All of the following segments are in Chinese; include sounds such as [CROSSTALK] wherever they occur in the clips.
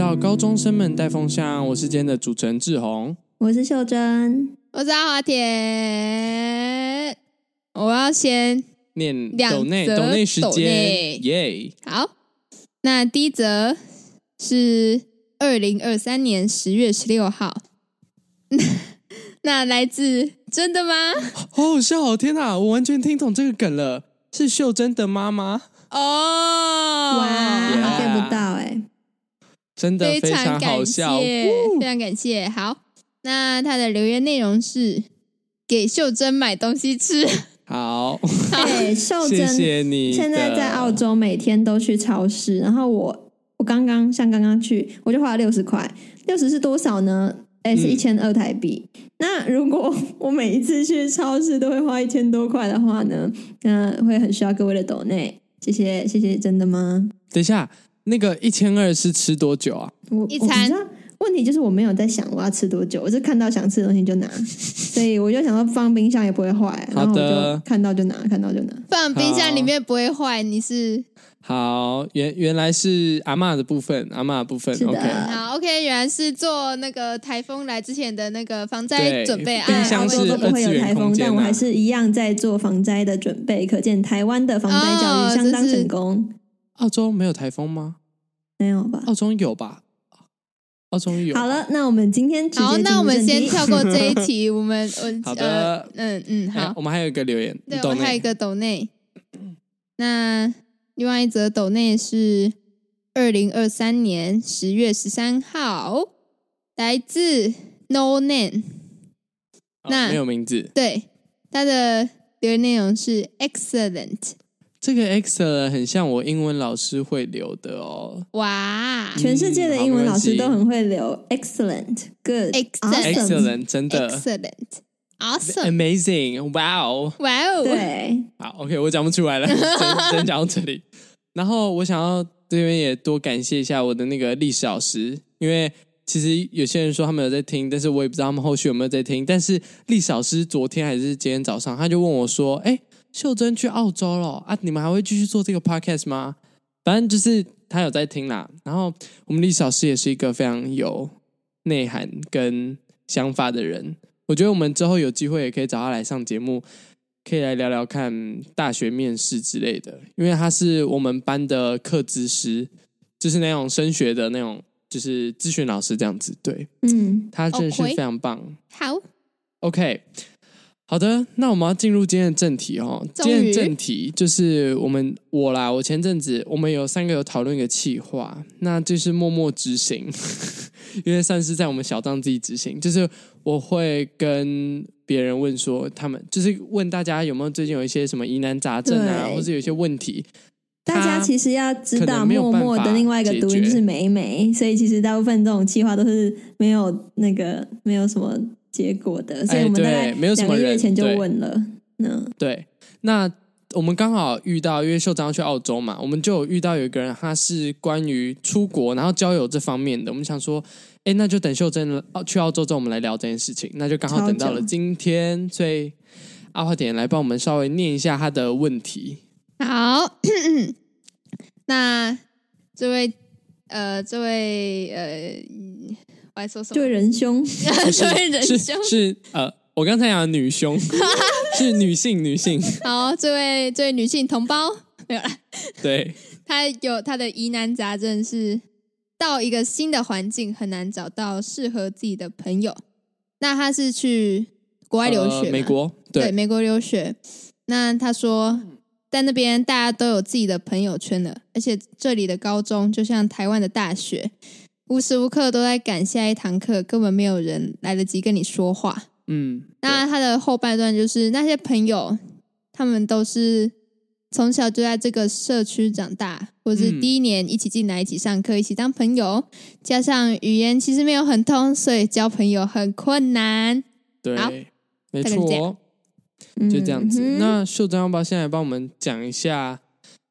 到高中生们带风向，我是今天的主持人志宏，我是秀珍，我是阿华田。我要先念两则抖内抖内时抖间内耶！好，那第一则是二零二三年十月十六号，[LAUGHS] 那来自真的吗？好好笑哦！天哪，我完全听懂这个梗了，是秀珍的妈妈哦，哇 get 不到哎，真的非常感谢，好笑。非常感谢。好，那他的留言内容是给秀珍买东西吃。好，[LAUGHS] 对，秀谢珍谢谢你的。现在在澳洲，每天都去超市，然后我我刚刚像刚刚去，我就花了六十块，六十是多少呢？哎，是嗯一千二台币。那如果 [LAUGHS] 我每一次去超市都会花一千多块的话呢，那会很需要各位的抖内，谢谢谢谢，真的吗？等一下，那个一千二是吃多久啊？我一餐。问题就是我没有在想我要吃多久，我是看到想吃的东西就拿，[LAUGHS] 所以我就想说放冰箱也不会坏，然后我就看到就拿，看到就拿。放冰箱里面不会坏，你是好，原原来是阿嬷的部分，阿嬷的部分是的，OK。好 OK，原来是做那个台风来之前的那个防灾对准备冰啊。箱是都不会有台风，但我还是一样在做防灾的准备，可见台湾的防灾教哦育相当成功。澳洲没有台风吗？没有吧？澳洲有吧？澳洲有。好了，那我们今天好，那我们先跳过这一题。[LAUGHS] 我们我好的呃嗯嗯好，哎我们还有一个留言，对，我们还有一个抖内。那另外一则抖内是二零二三年十月十三号，来自 No Name。哦那没有名字。对，他的留言内容是 excellent。这个 excellent 很像我英文老师会留的哦。哇。全世界的英文老师都很会留。Excellent、good、Excellent. Awesome。excellent 真的，excellent，awesome，amazing，哇哦！哇哦，对，好，OK，我讲不出来了，只能只能讲到这里。然后我想要这边也多感谢一下我的那个历史老师，因为其实有些人说他们有在听，但是我也不知道他们后续有没有在听。但是历史老师昨天还是今天早上，他就问我说：“哎，秀珍去澳洲了啊，你们还会继续做这个 podcast 吗？”反正就是他有在听啦。然后我们历史老师也是一个非常有内涵跟想法的人，我觉得我们之后有机会也可以找他来上节目。可以来聊聊看大学面试之类的，因为他是我们班的课咨师，就是那种升学的那种，就是咨询老师这样子。对，嗯，他真的是非常棒。好，OK，好的，那我们要进入今天的正题哦。今天的正题就是我们我啦，我前阵子我们有三个有讨论一个企划，那就是默默执行，[LAUGHS] 因为算是在我们小帐自己执行，就是我会跟别人问说，他们就是问大家有没有最近有一些什么疑难杂症啊，或者有一些问题。大家其实要知道，默默的另外一个读音就是美美，所以其实大部分这种企划都是没有那个没有什么结果的，所以我们大概对没有什两么人个月前就对问了。嗯，对，那我们刚好遇到，因为秀珍要去澳洲嘛，我们就有遇到有一个人，他是关于出国然后交友这方面的。我们想说，哎，那就等秀珍去澳洲之后，我们来聊这件事情。那就刚好等到了今天，所以阿华点来帮我们稍微念一下他的问题。好，[COUGHS] 那这位呃，这位呃，我还说什么？这位仁兄，[LAUGHS] 这位仁是兄，是呃，我刚才讲的女兄。[LAUGHS] 是女性，女性。好，这位这位女性同胞没有了，对，她有她的疑难杂症是到一个新的环境很难找到适合自己的朋友。那她是去国外留学、呃美国对。对美国留学。那她说，在那边大家都有自己的朋友圈了，而且这里的高中就像台湾的大学，无时无刻都在赶下一堂课，根本没有人来得及跟你说话。嗯，那他的后半段就是那些朋友，他们都是从小就在这个社区长大，或者是第一年一起进来、一起上课、一起当朋友，加上语言其实没有很通，所以交朋友很困难。对好，没错哦。就这样子。嗯那秀珍要不要现在帮我们讲一下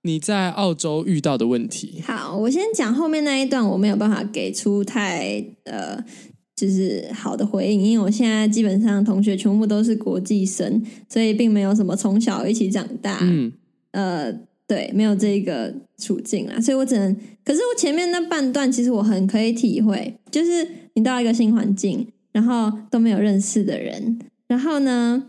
你在澳洲遇到的问题？好，我先讲后面那一段，我没有办法给出太呃，就是好的回应，因为我现在基本上同学全部都是国际生，所以并没有什么从小一起长大，嗯，呃对，没有这个处境啦，所以我只能。可是我前面那半段，其实我很可以体会，就是你到一个新环境，然后都没有认识的人，然后呢，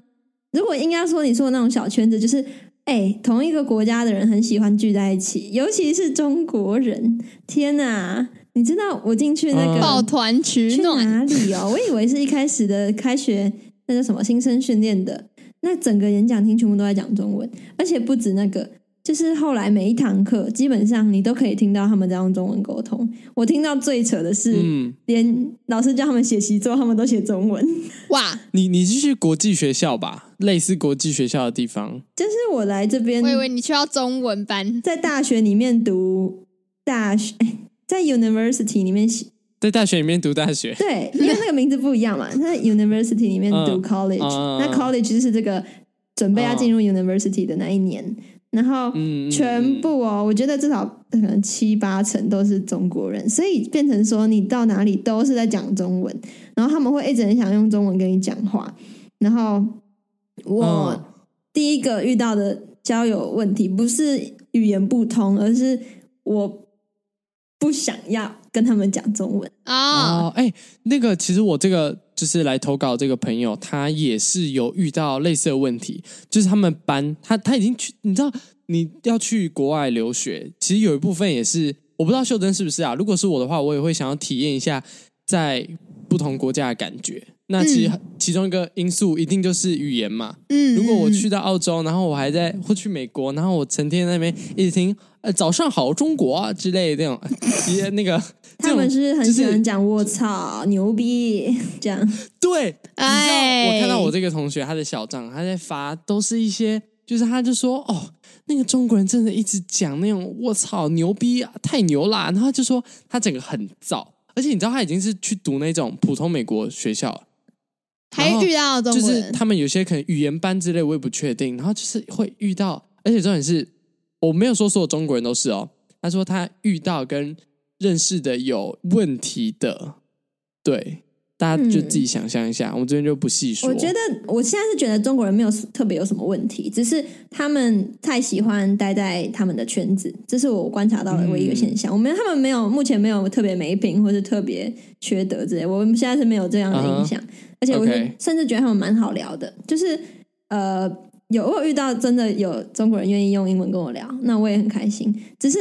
如果应该说你说的那种小圈子，就是哎，同一个国家的人很喜欢聚在一起，尤其是中国人。天哪，你知道我进去那个抱团取暖去哪里哦？我以为是一开始的开学，那叫什么新生训练的，那整个演讲厅全部都在讲中文，而且不止那个。就是后来每一堂课，基本上你都可以听到他们在用中文沟通。我听到最扯的是，嗯，连老师叫他们写习作，他们都写中文。哇，你你是去国际学校吧？类似国际学校的地方。就是我来这边，我以为你去到中文班，在大学里面读大学，在 university 里面写，在大学里面读大学。对，因为那个名字不一样嘛，在 university 里面读 college，嗯，那 college 就是这个准备要进入 university 的那一年。嗯然后全部哦，我觉得至少可能七八成都是中国人，所以变成说你到哪里都是在讲中文，然后他们会一直很想用中文跟你讲话。然后我第一个遇到的交友问题不是语言不通，而是我不想要跟他们讲中文啊。哦，哎，那个其实我这个。就是来投稿这个朋友，他也是有遇到类似的问题，就是他们班他他已经去，你知道你要去国外留学，其实有一部分也是我不知道秀珍是不是啊？如果是我的话，我也会想要体验一下在不同国家的感觉。那其实其中一个因素一定就是语言嘛。嗯，如果我去到澳洲，然后我还在或去美国，然后我成天在那边一直听呃早上好中国啊之类的那种，[LAUGHS] 一那个。[LAUGHS] 他们是很喜欢讲“我操牛逼”这样。对，哎，我看到我这个同学，他的小账，他在发都是一些，就是他就说：“哦，那个中国人真的一直讲那种‘我操牛逼啊，太牛啦’。”然后就说他整个很燥，而且你知道他已经是去读那种普通美国学校，还遇到就是他们有些可能语言班之类，我也不确定。然后就是会遇到，而且重点是，我没有说所有中国人都是哦。他说他遇到跟。认识的有问题的，对，大家就自己想象一下，嗯、我们这边就不细说。我觉得我现在是觉得中国人没有特别有什么问题，只是他们太喜欢待在他们的圈子，这是我观察到的唯一一个现象。嗯、我们他们没有，目前没有特别没品或是特别缺德之类，我们现在是没有这样的影响。Uh huh. 而且我甚至觉得他们蛮好聊的，就是呃，有我有遇到真的有中国人愿意用英文跟我聊，那我也很开心。只是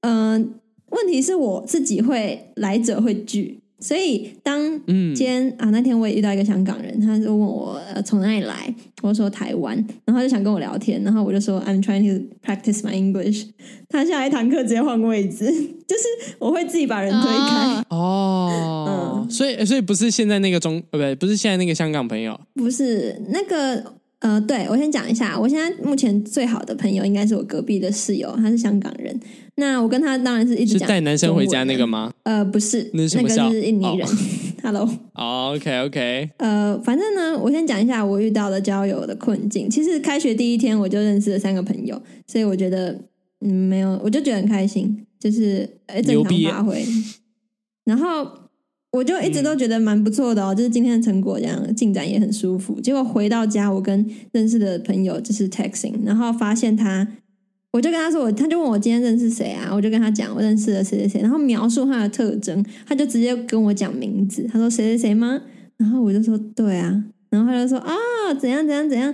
嗯。呃问题是我自己会来者会拒，所以当今天、嗯、啊那天我也遇到一个香港人，他就问我呃从哪里来，我说台湾，然后他就想跟我聊天，然后我就说 I'm trying to practice my English。他下一堂课直接换位置，就是我会自己把人推开哦，嗯，所以所以不是现在那个中呃不对，不是现在那个香港朋友，不是那个。呃，对，我先讲一下，我现在目前最好的朋友应该是我隔壁的室友，他是香港人。那我跟他当然是一直讲是带男生回家那个吗？呃，不是，那是什么那个是印尼人。Oh. [LAUGHS] Hello。哦，OK，OK。呃，反正呢，我先讲一下我遇到的交友的困境。其实开学第一天我就认识了三个朋友，所以我觉得嗯没有，我就觉得很开心，就是呃正常发挥。然后。我就一直都觉得蛮不错的哦，就是今天的成果这样进展也很舒服。结果回到家，我跟认识的朋友就是 texting，然后发现他，我就跟他说我，他就问我今天认识谁啊？我就跟他讲我认识了谁谁谁，然后描述他的特征，他就直接跟我讲名字，他说谁谁谁吗？然后我就说对啊，然后他就说啊怎样怎样怎样，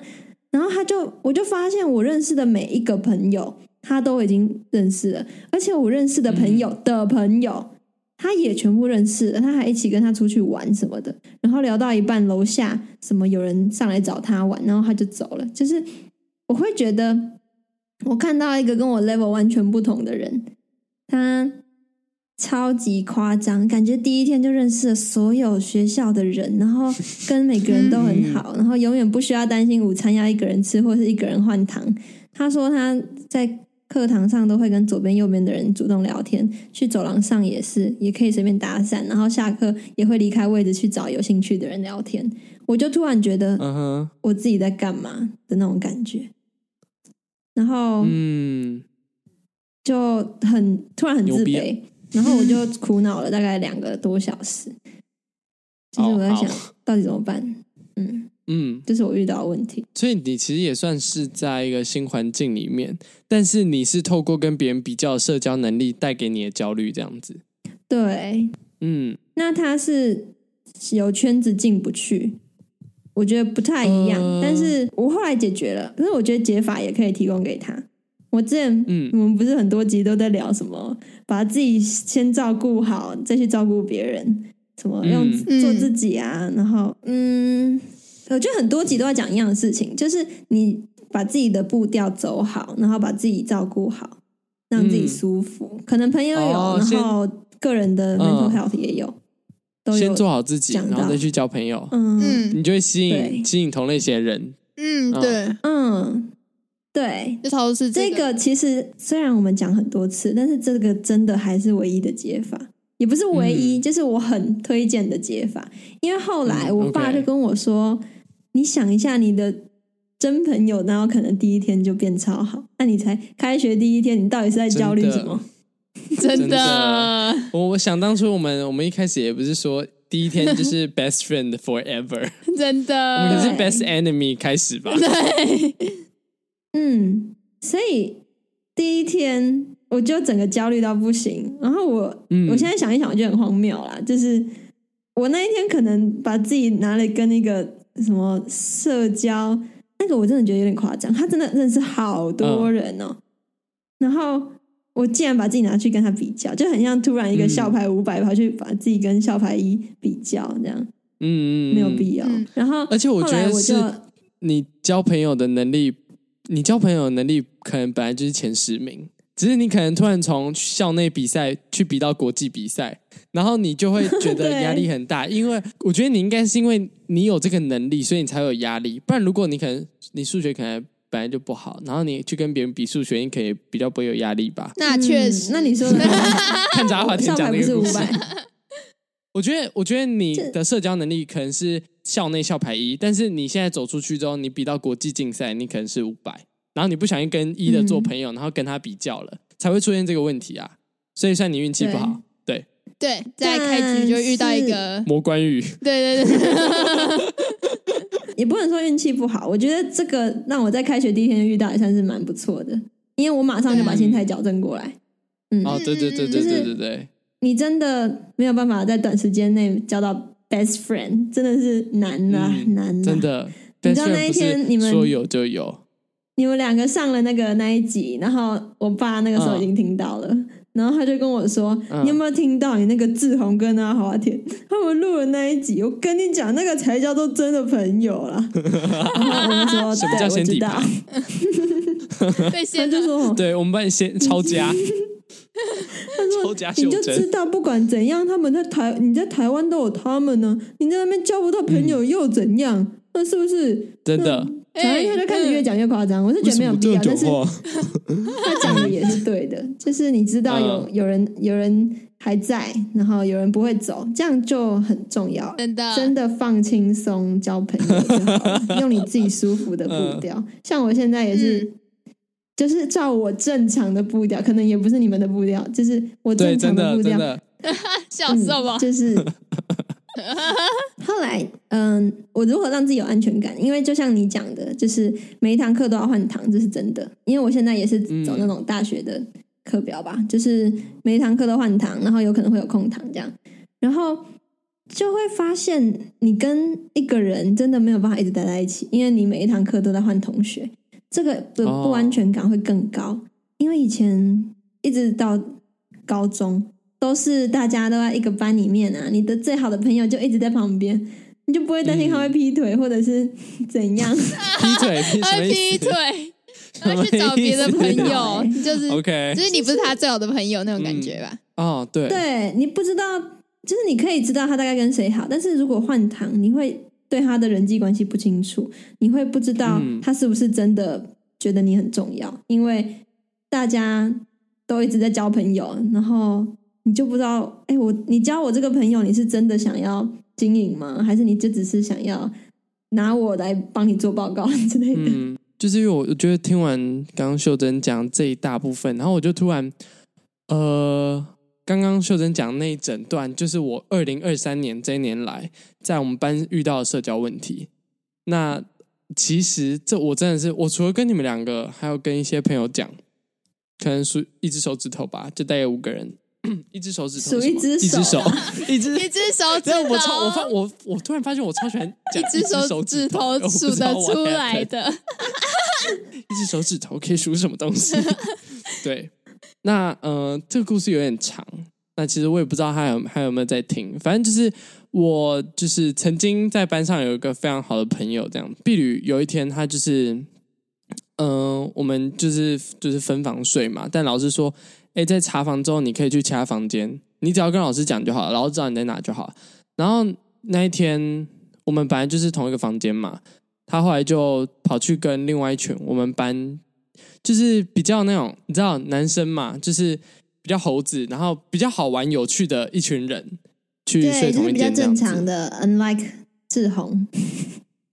然后他就我就发现我认识的每一个朋友，他都已经认识了，而且我认识的朋友的朋友。嗯他也全部认识了，他还一起跟他出去玩什么的，然后聊到一半，楼下什么有人上来找他玩，然后他就走了。就是我会觉得，我看到一个跟我 level 完全不同的人，他超级夸张，感觉第一天就认识了所有学校的人，然后 [LAUGHS] 跟每个人都很好，然后永远不需要担心午餐要一个人吃或是一个人换糖。他说他在。课堂上都会跟左边、右边的人主动聊天，去走廊上也是，也可以随便搭讪，然后下课也会离开位置去找有兴趣的人聊天。我就突然觉得，嗯哼。我自己在干嘛的那种感觉，然后，嗯，就很突然很自卑，然后我就苦恼了大概两个多小时，[LAUGHS] 就是我在想到底怎么办，嗯嗯，这是我遇到的问题。所以你其实也算是在一个新环境里面，但是你是透过跟别人比较社交能力带给你的焦虑，这样子。对，嗯，那他是有圈子进不去，我觉得不太一样。呃、但是我后来解决了，可是我觉得解法也可以提供给他。我之前，嗯，我们不是很多集都在聊什么，把自己先照顾好，再去照顾别人，什么用做自己啊，嗯、然后，嗯，我觉得很多集都在讲一样的事情，就是你把自己的步调走好，然后把自己照顾好，让自己舒服。嗯、可能朋友有，哦、然后个人的 mental health 也有，嗯、都有先做好自己，然后再去交朋友，嗯，你就会吸引吸引同类型的人，嗯，对，嗯。对，就超是这个。这个其实虽然我们讲很多次，但是这个真的还是唯一的解法，也不是唯一，嗯、就是我很推荐的解法。因为后来我爸就跟我说：“嗯 okay、你想一下，你的真朋友，然后可能第一天就变超好，那你才开学第一天，你到底是在焦虑什么？[LAUGHS] ”真的，我我想当初我们我们一开始也不是说第一天就是 [LAUGHS] best friend forever，真的，我们可是 best enemy 开始吧？对。[LAUGHS] 嗯，所以第一天我就整个焦虑到不行，然后我，嗯、我现在想一想，我觉得很荒谬啦。就是我那一天可能把自己拿来跟那个什么社交，那个我真的觉得有点夸张。他真的认识好多人哦，嗯、然后我竟然把自己拿去跟他比较，就很像突然一个校牌五百跑去把自己跟校牌一比较这样。嗯嗯，没有必要。嗯、然后，而且我觉得是你交朋友的能力。你交朋友的能力可能本来就是前十名，只是你可能突然从校内比赛去比到国际比赛，然后你就会觉得压力很大。因为我觉得你应该是因为你有这个能力，所以你才有压力。不然如果你可能你数学可能本来就不好，然后你去跟别人比数学，你可以比较不会有压力吧？那确实，嗯、那你说的看杂话听讲那个故事。我觉得，我觉得你的社交能力可能是校内校排一，但是你现在走出去之后，你比到国际竞赛，你可能是五百，然后你不小心跟一的做朋友，嗯、然后跟他比较了，才会出现这个问题啊。所以算你运气不好，对对，对，在开局就遇到一个魔关羽，对对对，[LAUGHS] 也不能说运气不好，我觉得这个让我在开学第一天遇到，也算是蛮不错的，因为我马上就把心态矫正过来。嗯，哦，对对对对对对对。你真的没有办法在短时间内交到 best friend，真的是难呐、啊，嗯、难、啊。真的，你知道那一天你们说有就有，你们两个上了那个那一集，然后我爸那个时候已经听到了，嗯、然后他就跟我说：“嗯、你有没有听到你那个志宏跟阿华田他们录了那一集？我跟你讲，那个才叫做真的朋友啦。[LAUGHS] ”然后我们说：“什么叫先底牌？”对，他就说：“对，我们帮你先抄家。”他说：“你就知道，不管怎样，他们在台，你在台湾都有他们呢。你在那边交不到朋友又怎样？嗯、那是不是真的？”然后他就开始越讲越夸张。欸、我是觉得没有必要，但是 [LAUGHS] 他讲的也是对的。就是你知道有有人有人还在，然后有人不会走，这样就很重要。真的，真的放轻松交朋友就好，用你自己舒服的步调。嗯、像我现在也是。嗯就是照我正常的步调，可能也不是你们的步调，就是我正常的步调。[LAUGHS] 笑死我！就是 [LAUGHS] 后来，嗯，我如何让自己有安全感？因为就像你讲的，就是每一堂课都要换堂，这是真的。因为我现在也是走那种大学的课表吧，就是每一堂课都换堂，然后有可能会有空堂这样，然后就会发现你跟一个人真的没有办法一直待在一起，因为你每一堂课都在换同学。这个的不安全感会更高，因为以前一直到高中都是大家都在一个班里面啊，你的最好的朋友就一直在旁边，你就不会担心他会劈腿、嗯、或者是怎样。[LAUGHS] 劈腿，劈，劈腿，他会去找别的朋友，就是 [LAUGHS] OK，就是你不是他最好的朋友那种感觉吧？嗯、哦，对，对你不知道，就是你可以知道他大概跟谁好，但是如果换糖，你会。对他的人际关系不清楚，你会不知道他是不是真的觉得你很重要，嗯、因为大家都一直在交朋友，然后你就不知道，哎，我你交我这个朋友，你是真的想要经营吗？还是你就只是想要拿我来帮你做报告 [LAUGHS] 之类的？嗯，就是因为我我觉得听完刚刚秀珍讲这一大部分，然后我就突然，呃。刚刚秀珍讲那一整段，就是我二零二三年这一年来在我们班遇到的社交问题。那其实这我真的是，我除了跟你们两个，还有跟一些朋友讲，可能数一只手指头吧，就大概五个人。[CLEARS THROAT] [LAUGHS] 一只手指头，数一只手，一只一只手指头。我超我发我我突然发现我超喜欢讲一只手指头数得出来的。一只手指头可以数什么东西？[LAUGHS] 对，那呃，这个故事有点长。那其实我也不知道他有还有没有在听。反正就是我就是曾经在班上有一个非常好的朋友，这样。碧旅有一天他就是，嗯、呃，我们就是就是分房睡嘛，但老师说。哎，在查房之后，你可以去其他房间，你只要跟老师讲就好了，老师知道你在哪就好。然后那一天，我们本来就是同一个房间嘛，他后来就跑去跟另外一群我们班，就是比较那种你知道男生嘛，就是比较猴子，然后比较好玩有趣的一群人去睡同一间，就是、比较正常的，unlike 志宏。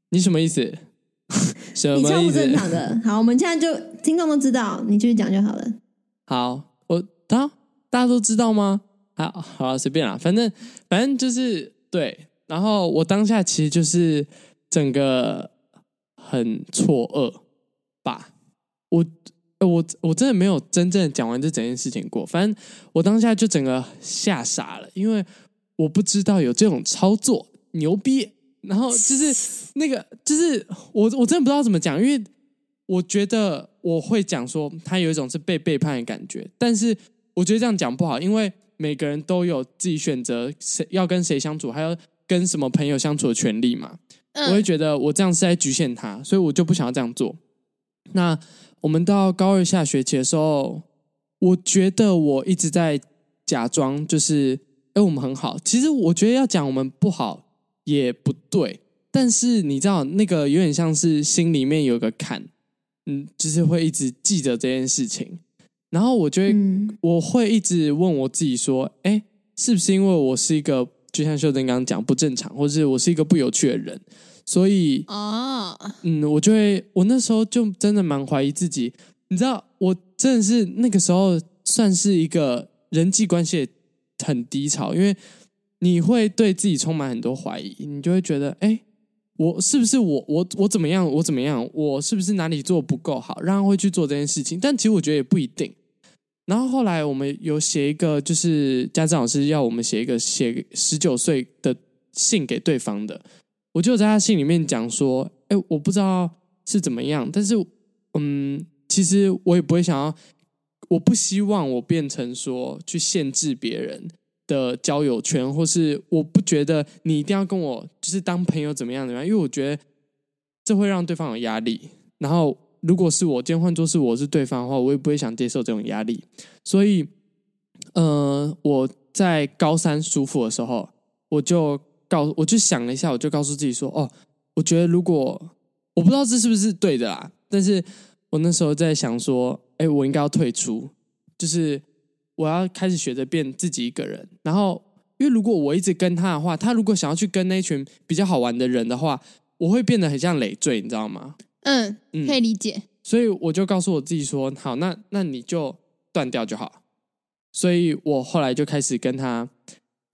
你什么意思？[LAUGHS] 什么意思？你超不正常的。好，我们现在就听众都知道，你继续讲就好了。好。我大家大家都知道吗？好好随便啦，反正反正就是对。然后我当下其实就是整个很错愕吧。我我我真的没有真正讲完这整件事情过。反正我当下就整个吓傻了，因为我不知道有这种操作，牛逼。然后就是 [LAUGHS] 那个，就是我我真的不知道怎么讲，因为。我觉得我会讲说，他有一种是被背叛的感觉，但是我觉得这样讲不好，因为每个人都有自己选择谁要跟谁相处，还有跟什么朋友相处的权利嘛。我会觉得我这样是在局限他，所以我就不想要这样做。那我们到高二下学期的时候，我觉得我一直在假装就是，哎，我们很好。其实我觉得要讲我们不好也不对，但是你知道那个有点像是心里面有个坎。嗯，就是会一直记着这件事情，然后我就会，嗯、我会一直问我自己说，哎，是不是因为我是一个，就像秀珍刚刚讲不正常，或者是我是一个不有趣的人，所以啊，哦、嗯，我就会，我那时候就真的蛮怀疑自己，你知道，我真的是那个时候算是一个人际关系很低潮，因为你会对自己充满很多怀疑，你就会觉得，哎。我是不是我我我怎么样？我怎么样？我是不是哪里做不够好，让他会去做这件事情？但其实我觉得也不一定。然后后来我们有写一个，就是家政老师要我们写一个写十九岁的信给对方的。我就在他信里面讲说：“哎，我不知道是怎么样，但是嗯，其实我也不会想要，我不希望我变成说去限制别人。”的交友圈，或是我不觉得你一定要跟我就是当朋友怎么样怎么样，因为我觉得这会让对方有压力。然后如果是我，今天换作是我是对方的话，我也不会想接受这种压力。所以，呃，我在高三舒服的时候，我就告，我就想了一下，我就告诉自己说，哦，我觉得如果我不知道这是不是对的啦，但是我那时候在想说，哎，我应该要退出，就是。我要开始学着变自己一个人，然后，因为如果我一直跟他的话，他如果想要去跟那群比较好玩的人的话，我会变得很像累赘，你知道吗？嗯，可以理解。嗯，所以我就告诉我自己说：“好，那那你就断掉就好。”所以我后来就开始跟他，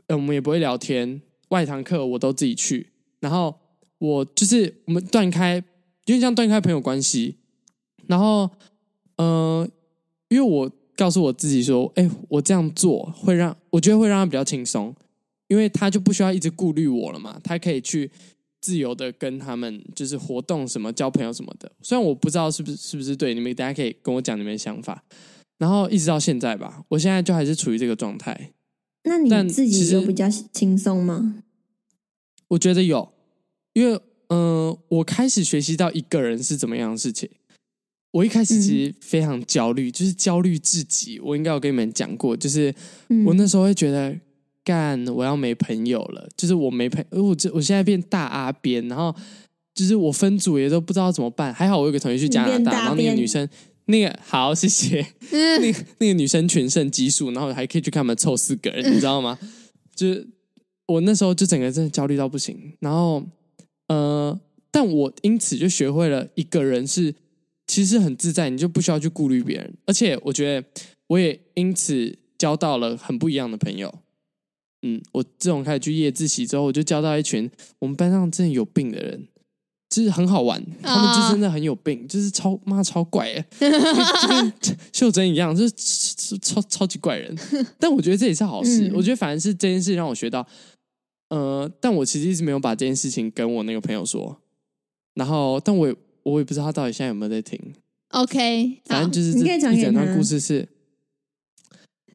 呃，我们也不会聊天，外堂课我都自己去，然后我就是我们断开，有点像断开朋友关系。然后，呃，因为我。告诉我自己说：“哎，我这样做会让我觉得会让他比较轻松，因为他就不需要一直顾虑我了嘛，他可以去自由的跟他们就是活动什么交朋友什么的。虽然我不知道是不是是不是对，你们大家可以跟我讲你们的想法。然后一直到现在吧，我现在就还是处于这个状态。那你自己有比较轻松吗？我觉得有，因为嗯、呃，我开始学习到一个人是怎么样的事情。”我一开始其实非常焦虑，嗯、就是焦虑至极。我应该有跟你们讲过，就是我那时候会觉得，干、嗯，我要没朋友了，就是我没朋友，我这我现在变大阿边，然后就是我分组也都不知道怎么办。还好我有个同学去加拿大，然后那个女生，那个好，谢谢，[LAUGHS] 嗯、那个那个女生全盛奇数，然后还可以去看他们凑四个人，你知道吗？[LAUGHS] 就是我那时候就整个真的焦虑到不行，然后呃，但我因此就学会了一个人是。其实很自在，你就不需要去顾虑别人，而且我觉得我也因此交到了很不一样的朋友。嗯，我自从开始去夜自习之后，我就交到一群我们班上真的有病的人，就是很好玩，他们就真的很有病，oh. 就是超妈超怪哎，就跟秀珍一样，就是超超级怪人。但我觉得这也是好事，嗯、我觉得反而是这件事让我学到，呃，但我其实一直没有把这件事情跟我那个朋友说，然后，但我也我也不知道他到底现在有没有在听。OK，反正就是这一整段故事是，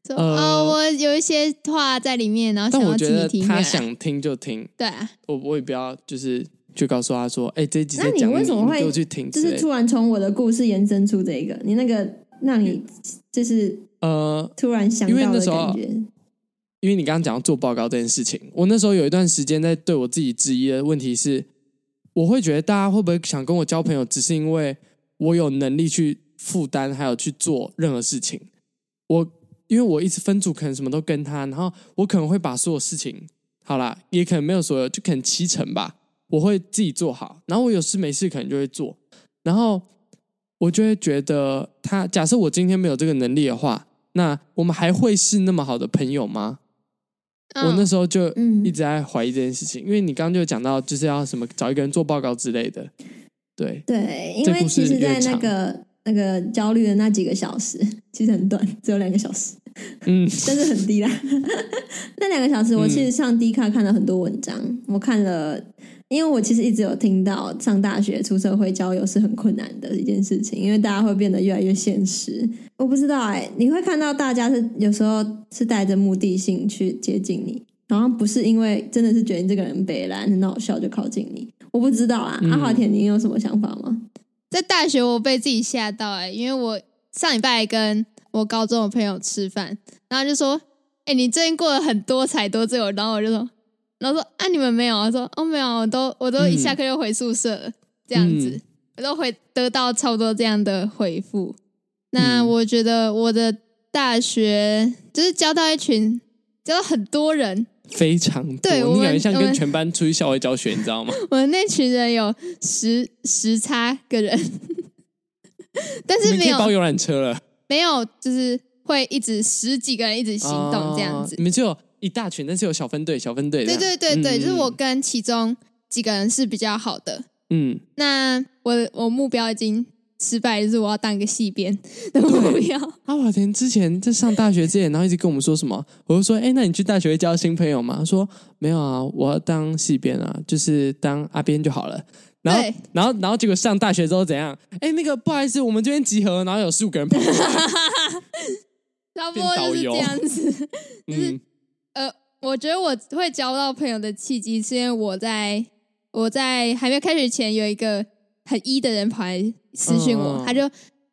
呃、哦，我有一些话在里面，然后想要听听，但我觉得他想听就听，对啊，我我也不要就是。去告诉他说：“哎、欸，这集在讲你，那你为什么会就去听？就是突然从我的故事延伸出这个，你那个让你就是呃突然想到的感觉。因为你刚刚讲到做报告这件事情，我那时候有一段时间在对我自己质疑的问题是，我会觉得大家会不会想跟我交朋友，只是因为我有能力去负担，还有去做任何事情。我因为我一直分组，可能什么都跟他，然后我可能会把所有事情，好啦，也可能没有所有，就可能七成吧。”我会自己做好，然后我有事没事可能就会做，然后我就会觉得他假设我今天没有这个能力的话，那我们还会是那么好的朋友吗？哦、我那时候就一直在怀疑这件事情，嗯、因为你刚刚就讲到就是要什么找一个人做报告之类的，对对，因为其实，在那个那个焦虑的那几个小时，其实很短，只有两个小时，嗯，[LAUGHS] 但是很低啦。[LAUGHS] 那两个小时，我其实上 D 卡看了很多文章，嗯、我看了。因为我其实一直有听到上大学、出社会交友是很困难的一件事情，因为大家会变得越来越现实。我不知道哎、欸，你会看到大家是有时候是带着目的性去接近你，然后不是因为真的是觉得你这个人北蓝很好笑就靠近你。我不知道啊，嗯、阿华田，你有什么想法吗？在大学我被自己吓到哎、欸，因为我上礼拜跟我高中的朋友吃饭，然后就说：“哎、欸，你最近过得很多才多姿。”然后我就说。然后说啊，你们没有？我说哦，没有，我都我都一下课就回宿舍了，嗯、这样子，我都会得到差不多这样的回复。那我觉得我的大学就是交到一群，交到很多人，非常多。对，你感觉像跟全班出去校外教学，你知道吗？我们那群人有十十差个人，[LAUGHS] 但是没有包游览车了，没有，就是会一直十几个人一直行动这样子。哦、你们就。一大群，但是有小分队，小分队。对对对对，嗯、就是我跟其中几个人是比较好的。嗯，那我我目标已经失败，就是我要当一个戏编的目标。阿华田之前在上大学之前，然后一直跟我们说什么？我就说，哎，那你去大学会交新朋友吗？他说没有啊，我要当戏编啊，就是当阿编就好了。然后，然后，然后结果上大学之后怎样？哎，那个不好意思，我们这边集合，然后有四五个人跑过来，[LAUGHS] 差不多就是这样子，就是。嗯呃，我觉得我会交到朋友的契机，是因为我在我在还没有开学前，有一个很 E 的人跑来私讯我，哦、他就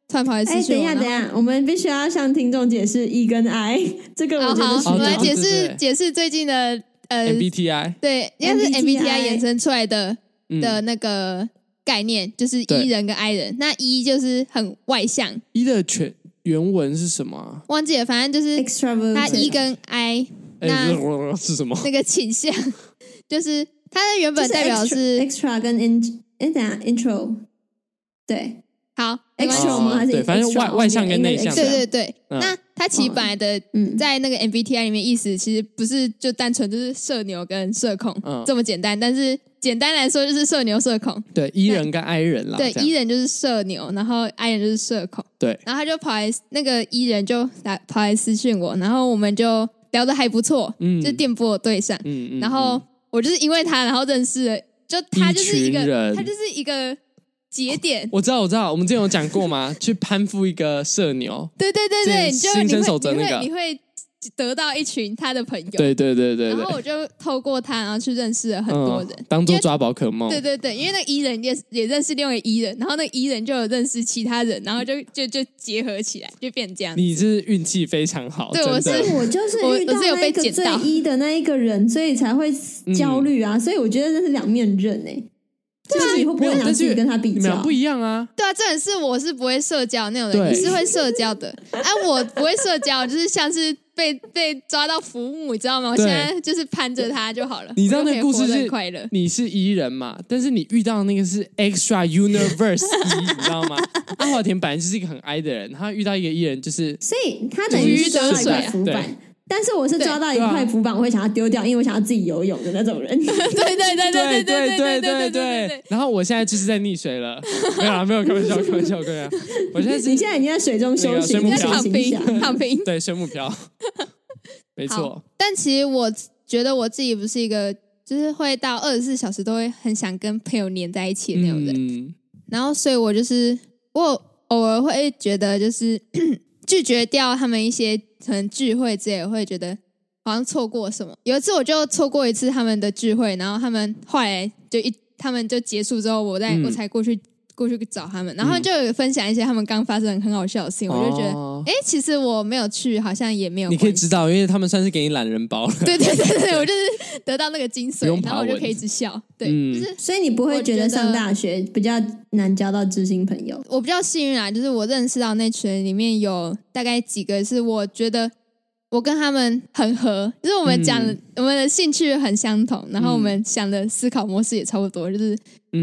突然跑来私讯我。哎，等一下，等一下，我们必须要向听众解释 E 跟 I 这个我觉得。好，我们来解释解释最近的呃 MBTI，对，应该是 MBTI 衍生出来的的那个概念，就是 E 人跟 I 人。那 E 就是很外向，E 的全原文是什么？忘记了，反正就是他 E 跟 I。那是什么？那个倾向就是它的原本代表是 extra 跟 in，哎，等下 intro，对，好，extra 吗？还是对，反正外外向跟内向，对对对。那它其实本来的在那个 MBTI 里面意思其实不是就单纯就是社牛跟社恐这么简单，但是简单来说就是社牛社恐。对，E 人跟 I 人啦。对，E 人就是社牛，然后 I 人就是社恐。对，然后他就跑来那个 E 人就来跑来私讯我，然后我们就。聊得还不错，嗯，就电波对上，嗯嗯，然后我就是因为他，然后认识了，就他就是一个，他就是一个节点。我知道，我知道，我们之前有讲过吗？去攀附一个社牛，对对对对，你就你会你会。得到一群他的朋友，对对对对，然后我就透过他，然后去认识了很多人，当做抓宝可梦。对对对，因为那个 E 人也也认识另外一个伊人，然后那个 E 人就有认识其他人，然后就就就结合起来，就变这样。你是运气非常好，对，我是我就是遇到那个最一的那一个人，所以才会焦虑啊。所以我觉得这是两面刃哎。对啊，你会不会拿自己跟他比较？不一样啊。对啊，这种是我是不会社交那种人，你是会社交的。哎，我不会社交，就是像是。被被抓到浮木，你知道吗？我现在就是攀着他就好了。你知道那个故事是你是 E 人嘛？但是你遇到那个是 Extra Universe E，[LAUGHS] 你知道吗？阿华田本来就是一个很 I 的人，他遇到一个 E 人就是，所以他等于是得水浮板。但是我是抓到一块浮板，我会想要丢掉，因为我想要自己游泳的那种人。对对对对对对对对对。然后我现在就是在溺水了，[LAUGHS] 没有啊，没有开玩笑，开玩笑，对啊。我现在是，你现在已经在水中休息，你在躺平，[LAUGHS] 躺平。对，水母漂。没错。但其实我觉得我自己不是一个，就是会到二十四小时都会很想跟朋友黏在一起的那种人。然后，所以我就是我偶尔会觉得，就是拒绝掉他们一些。可能聚会之类，会觉得好像错过什么。有一次我就错过一次他们的聚会，然后他们后来就一他们就结束之后，我再、嗯、我才过去过去找他们，然后就有分享一些他们刚发生很好笑的事情，哦、我就觉得，哎，其实我没有去，好像也没有。你可以知道，因为他们算是给你懒人包了。对对对对，[LAUGHS] 我就是得到那个精髓，然后我就可以一直笑。对，嗯、就是所以你不会觉得上大学比较难交到知心朋友？我比较幸运啊，就是我认识到那群里面有大概几个是我觉得。我跟他们很合，就是我们讲、嗯、我们的兴趣很相同，然后我们想的思考模式也差不多，就是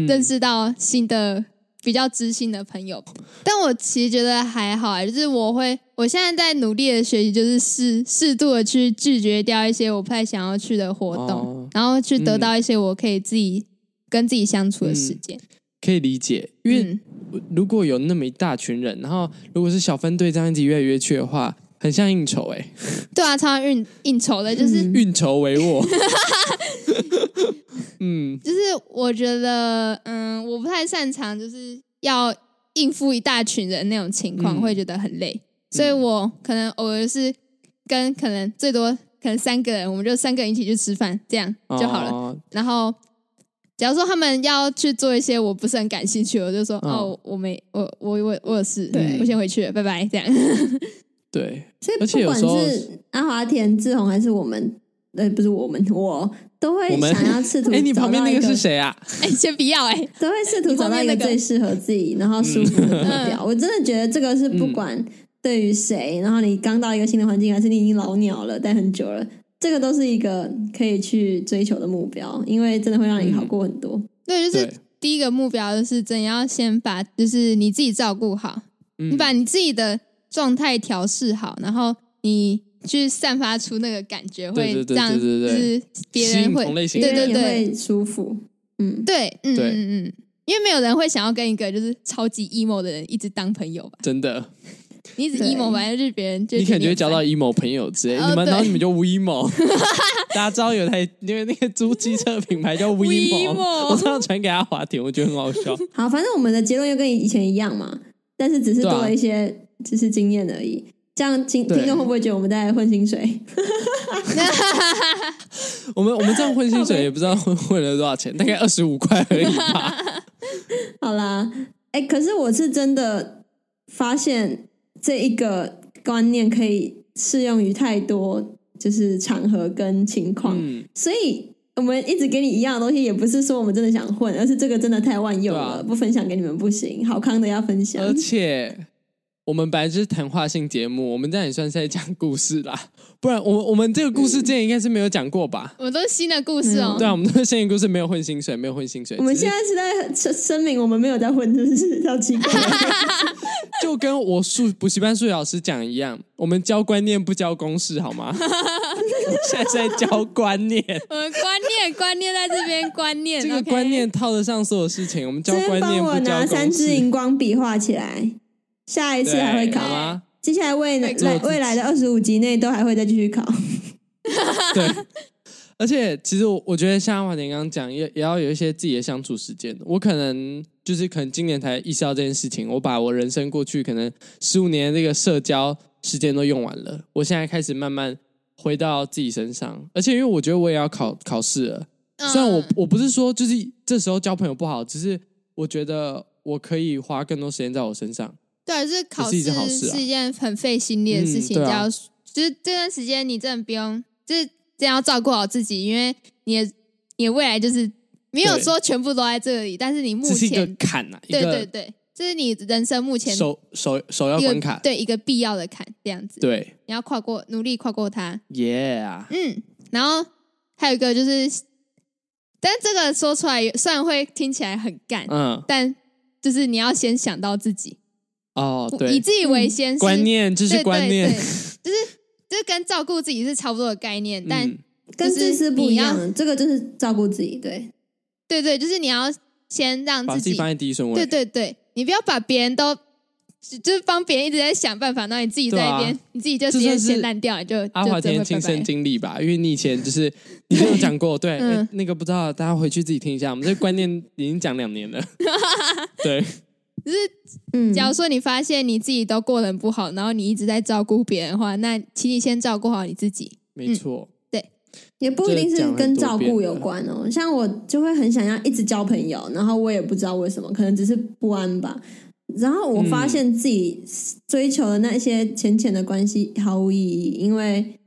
认识到新的比较知心的朋友。嗯、但我其实觉得还好，就是我会我现在在努力的学习，就是适适度的去拒绝掉一些我不太想要去的活动，哦、然后去得到一些我可以自己跟自己相处的时间。嗯、可以理解，因为如果有那么一大群人，然后如果是小分队这样子越来越去的话。很像应酬哎、欸，对啊，超像应应酬的，就是 [LAUGHS] 运筹帷幄。[LAUGHS] 嗯，就是我觉得，嗯，我不太擅长，就是要应付一大群人那种情况，嗯、会觉得很累，所以我可能偶尔是跟可能最多可能三个人，我们就三个人一起去吃饭，这样就好了。哦、然后，假如说他们要去做一些我不是很感兴趣，我就说哦，哦，我没，我我我我有事，对。我先回去了，拜拜，这样。对，所以不管是阿华田、志宏还是我们，呃，不是我们，我都会想要试图。哎，你旁边那个是谁啊？[LAUGHS] 哎，先不要哎，都会试图找到一个最适合自己，然后舒服的目标。我真的觉得这个是不管对于谁，然后你刚到一个新的环境，还是你已经老鸟了，待很久了，这个都是一个可以去追求的目标，因为真的会让你好过很多。对，就是第一个目标就是真要先把，就是你自己照顾好，你把你自己的。状态调试好，然后你去散发出那个感觉，会这样，就是别人会对对对。舒服，嗯，对，嗯嗯嗯，因为没有人会想要跟一个就是超级 emo 的人一直当朋友吧？真的，你一直 emo 完了，就是别人就你可能就会交到 emo 朋友之类，你们然后你们就 [LAUGHS] WeMo，大家知道有台因为那个租机车品牌叫 WeMo，[LAUGHS] 我上次传给他华田，我觉得很好笑。好，反正我们的结论又跟以前一样嘛，但是只是多了一些。只是经验而已，这样听听众会不会觉得我们在混薪水？[LAUGHS] 我们我们这样混薪水也不知道混混了多少钱，大概二十五块而已吧。[LAUGHS] 好啦，哎、欸，可是我是真的发现这一个观念可以适用于太多就是场合跟情况，嗯、所以我们一直给你一样的东西，也不是说我们真的想混，而是这个真的太万用了，啊、不分享给你们不行。好康的要分享，而且。我们本来就是谈话性节目，我们这样也算是在讲故事啦。不然，我我们这个故事之前应该是没有讲过吧？我们都是新的故事哦。对啊，我们都是新的故事，没有混薪水，没有混薪水。我们现在是在声明，我们没有在混，就是 [LAUGHS] 好奇怪。[LAUGHS] 就跟我数补习班数学老师讲一样，我们教观念不教公式，好吗？[LAUGHS] 现在是在教观念。我们观念观念在这边，观念这个观念套得上所有事情。我们教观念不教公式。帮我拿三支荧光笔画起来。下一次还会考吗？接下来未来未来的二十五集内都还会再继续考。[LAUGHS] 对，而且其实我我觉得像阿华田刚刚讲，也也要有一些自己的相处时间。我可能就是可能今年才意识到这件事情。我把我人生过去可能十五年的这个社交时间都用完了，我现在开始慢慢回到自己身上。而且因为我觉得我也要考考试了，虽然我我不是说就是这时候交朋友不好，只是我觉得我可以花更多时间在我身上。对，就是考试是一件很费心力的事情，要、嗯啊、就是这段时间你真的不用，就是真要照顾好自己，因为你的你的未来就是没有说全部都在这里，但是你目前一个坎啊，对对对，这是你人生目前首首首要关卡，对一个必要的坎，这样子，对，你要跨过，努力跨过它，Yeah，嗯，然后还有一个就是，但这个说出来虽然会听起来很干，嗯，但就是你要先想到自己。哦，对，以自己为先，观念就是观念，就是就是跟照顾自己是差不多的概念，但、嗯、跟自私不一样。这个就是照顾自己，对，对对，就是你要先让自己，自己放在第一顺位。对对对，你不要把别人都。就是帮别人一直在想办法，那你自己在一边，啊、你自己就直接先烂掉，你就阿华田亲身经历吧。因为你以前就是 [LAUGHS] 你就有讲过，对、嗯欸，那个不知道，大家回去自己听一下。我们这个观念已经讲两年了，[LAUGHS] 对。就是，嗯，假如说你发现你自己都过得很不好，然后你一直在照顾别人的话，那请你先照顾好你自己。没错、嗯，对，也不一定是跟照顾有关哦。像我就会很想要一直交朋友，然后我也不知道为什么，可能只是不安吧。然后我发现自己追求的那些浅浅的关系毫无意义，因为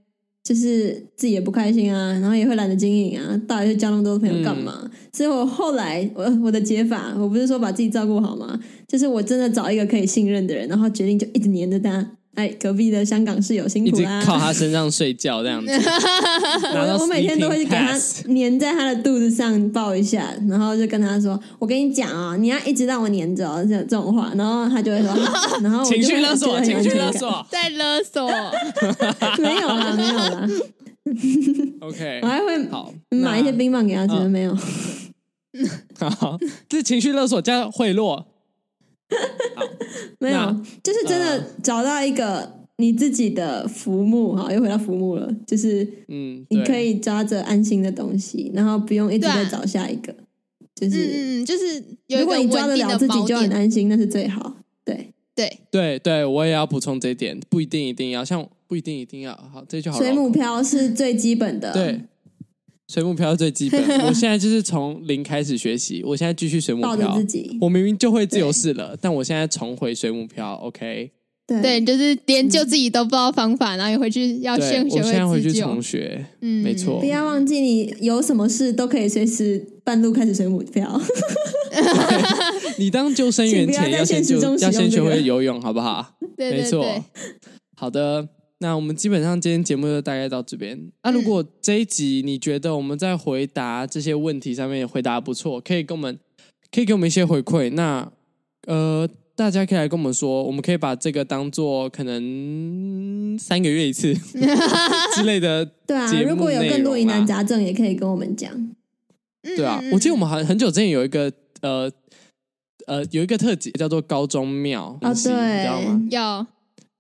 就是自己也不开心啊，然后也会懒得经营啊，到底是交那么多朋友干嘛？嗯、所以我后来我我的解法，我不是说把自己照顾好吗？就是我真的找一个可以信任的人，然后决定就一直黏着他。哎，隔壁的香港室友辛苦啦，靠他身上睡觉这样子。[LAUGHS] 我我每天都会给他粘在他的肚子上抱一下，然后就跟他说：“我跟你讲啊、哦，你要一直让我粘着哦，这这种话。”然后他就会说：“ [LAUGHS] 然后情绪勒索，情绪勒索，在勒索。[LAUGHS] 没有啦，没有啦。OK，我还会好买一些冰棒给他吃，没有。好，这是情绪勒索加贿赂。[LAUGHS] 没有，就是真的找到一个你自己的浮木，哈，又回到浮木了。就是，嗯，你可以抓着安心的东西，然后不用一直在找下一个。就是，嗯，就是，如果你抓得了自己，就很安心，那是最好。对，对，对，对，我也要补充这一点，不一定一定要，像不一定一定要，好，这就好。水母漂是最基本的，对。水母漂是最基本，[LAUGHS] 我现在就是从零开始学习。我现在继续水母漂，我明明就会自由式了，但我现在重回水母漂。OK，对，对，就是连救自己都不知道方法，然后也回去要先学会自救。我现在回去重学，嗯，没错。不要忘记，你有什么事都可以随时半路开始水母漂。[LAUGHS] 你当救生员前要先就要先学会游泳，好不好？[LAUGHS] 对对对，没错。好的。那我们基本上今天节目就大概到这边。那、啊、如果这一集你觉得我们在回答这些问题上面回答不错，可以跟我们可以给我们一些回馈。那呃，大家可以来跟我们说，我们可以把这个当做可能三个月一次 [LAUGHS] 之类的。对啊，如果有更多疑难杂症，也可以跟我们讲。对啊，我记得我们好像很久之前有一个呃呃有一个特辑叫做高中庙啊，对，你知道吗？有。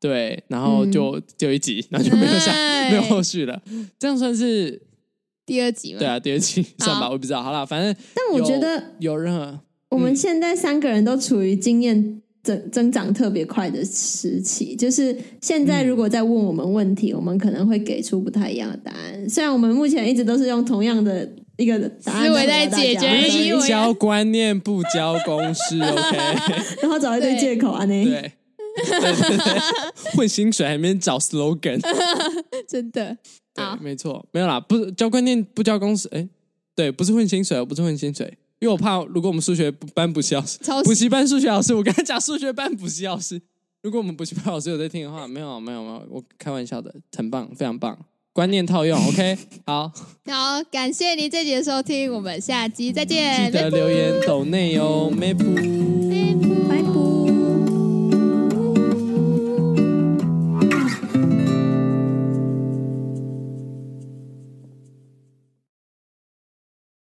对，然后就就一集，然后就没有下，没有后续了。这样算是 [LAUGHS] 第二集吗？对啊，第二集 [LAUGHS] 算吧，我不知道。好了，反正但我觉得有任何，我们现在三个人都处于经验增增长特别快的时期。就是现在，如果在问我们问题，我们可能会给出不太一样的答案。虽然我们目前一直都是用同样的一个答案在解决，教观念不教公式，OK，[LAUGHS] 然后找一堆借口啊，那对。[LAUGHS] 混薪水还没找 slogan，[LAUGHS] 真的，对，没错，没有啦，不是教观念，不教公司，哎，对，不是混薪水，不是混薪水，因为我怕，如果我们数学班补习老师，补习班数学老师，我刚才讲数学班补习老师，如果我们补习班老师有在听的话，没有，没有，没有，我开玩笑的，很棒，非常棒，观念套用，OK，[LAUGHS] 好，好，感谢您这集的收听，我们下集再见，记得留言抖内哦，梅普。